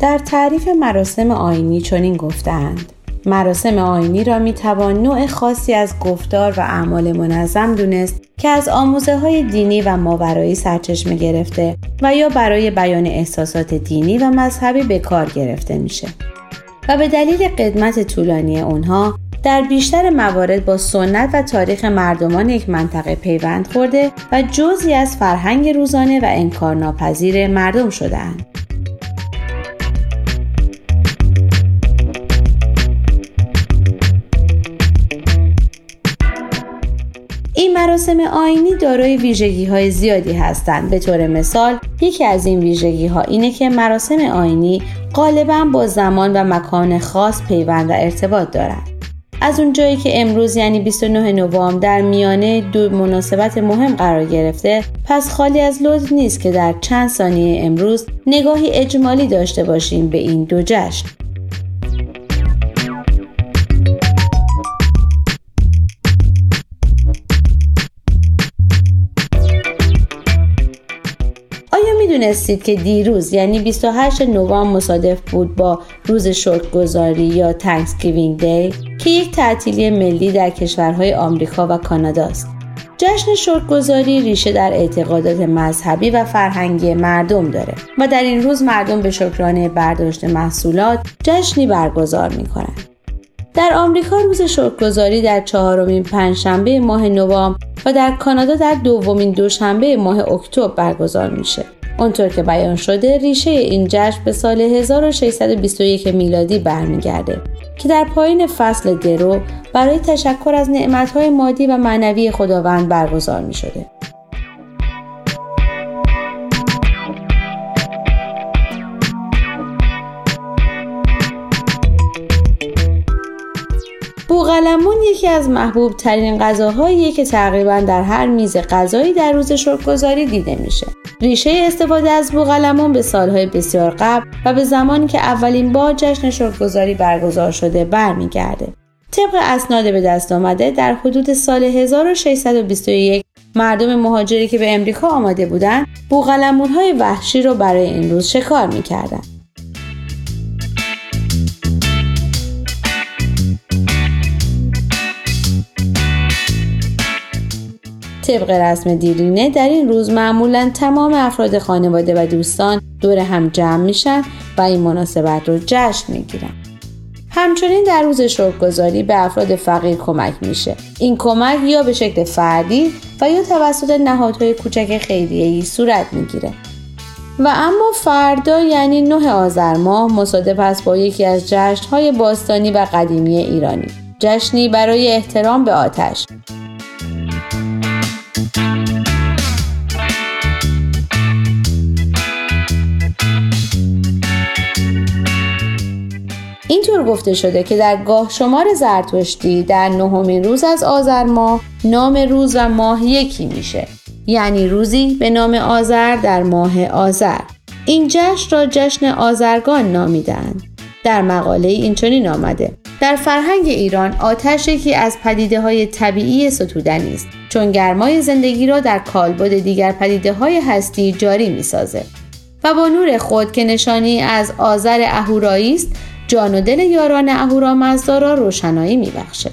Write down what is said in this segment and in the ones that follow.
در تعریف مراسم آینی چنین گفتند مراسم آینی را می توان نوع خاصی از گفتار و اعمال منظم دونست که از آموزه های دینی و ماورایی سرچشمه گرفته و یا برای بیان احساسات دینی و مذهبی به کار گرفته میشه و به دلیل قدمت طولانی اونها در بیشتر موارد با سنت و تاریخ مردمان یک منطقه پیوند خورده و جزی از فرهنگ روزانه و انکارناپذیر مردم شدهاند. مراسم آینی دارای ویژگی های زیادی هستند. به طور مثال یکی از این ویژگی ها اینه که مراسم آینی غالبا با زمان و مکان خاص پیوند و ارتباط دارند. از اون جایی که امروز یعنی 29 نوامبر در میانه دو مناسبت مهم قرار گرفته پس خالی از لطف نیست که در چند ثانیه امروز نگاهی اجمالی داشته باشیم به این دو جشن. می‌دونستید که دیروز یعنی 28 نوامبر مصادف بود با روز شکرگزاری یا تانکسگیوینگ دی که یک تعطیلی ملی در کشورهای آمریکا و کانادا است. جشن شکرگزاری ریشه در اعتقادات مذهبی و فرهنگی مردم داره و در این روز مردم به شکرانه برداشت محصولات جشنی برگزار می کنند. در آمریکا روز شکرگزاری در چهارمین پنجشنبه ماه نوامبر و در کانادا در دومین دوشنبه ماه اکتبر برگزار میشه. اونطور که بیان شده ریشه این جشن به سال 1621 میلادی برمیگرده که در پایین فصل درو برای تشکر از نعمتهای مادی و معنوی خداوند برگزار می شده. بوغلمون یکی از محبوب ترین غذاهاییه که تقریبا در هر میز غذایی در روز شکرگزاری دیده میشه. ریشه استفاده از بوغلمون به سالهای بسیار قبل و به زمانی که اولین بار جشن شکرگزاری برگزار شده برمیگرده. طبق اسناد به دست آمده در حدود سال 1621 مردم مهاجری که به امریکا آماده بودند بوغلمون های وحشی رو برای این روز شکار می‌کردند. طبق رسم دیرینه در این روز معمولا تمام افراد خانواده و دوستان دور هم جمع میشن و این مناسبت رو جشن می‌گیرن. همچنین در روز شکرگزاری به افراد فقیر کمک میشه. این کمک یا به شکل فردی و یا توسط نهادهای کوچک خیریه‌ای صورت می‌گیره. و اما فردا یعنی 9 آذر ماه مصادف است با یکی از جشنهای باستانی و قدیمی ایرانی. جشنی برای احترام به آتش. اینطور گفته شده که در گاه شمار زرتشتی در نهمین روز از آذر ماه نام روز و ماه یکی میشه. یعنی روزی به نام آذر در ماه آذر. این جشن را جشن آذرگان نامیدند در مقاله این چنین آمده. در فرهنگ ایران آتش یکی از پدیده های طبیعی ستودنی است چون گرمای زندگی را در کالبد دیگر پدیده های هستی جاری می سازه و با نور خود که نشانی از آذر اهورایی است جان و دل یاران اهورامزدا را روشنایی میبخشه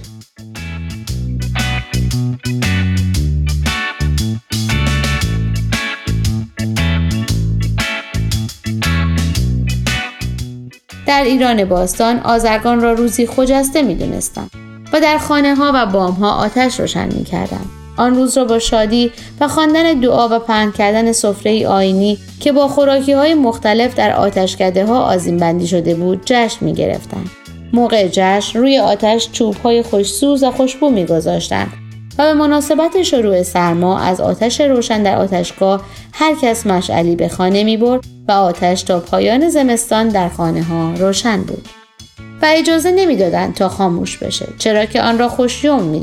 در ایران باستان آزرگان را روزی خجسته می دونستن. و در خانه ها و بام ها آتش روشن می کردن. آن روز را با شادی و خواندن دعا و پهن کردن سفره آینی که با خوراکی های مختلف در آتشکده ها آزین بندی شده بود جشن می گرفتن. موقع جشن روی آتش چوب های خوشسوز و خوشبو می گذاشتن و به مناسبت شروع سرما از آتش روشن در آتشگاه هر کس مشعلی به خانه می برد و آتش تا پایان زمستان در خانه ها روشن بود. و اجازه نمی‌دادند تا خاموش بشه چرا که آن را خوشیوم می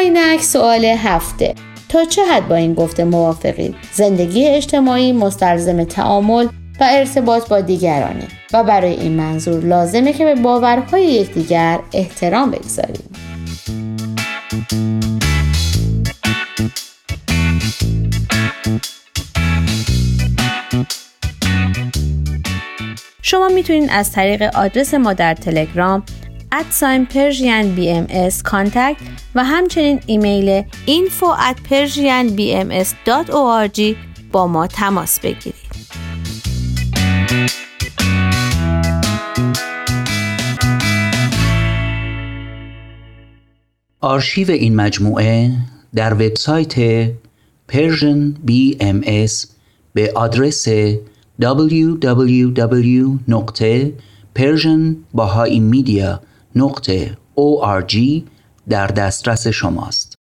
اینک سوال هفته. تا چه حد با این گفته موافقید زندگی اجتماعی مستلزم تعامل و ارتباط با دیگرانه. و برای این منظور لازمه که به باورهای یکدیگر احترام بگذاریم. شما می‌تونید از طریق آدرس ما در تلگرام Persian BMS Contact و همچنین ایمیل info at persianbms.org با ما تماس بگیرید. آرشیو این مجموعه در وبسایت Persian BMS به آدرس نقطه org در دسترس شماست.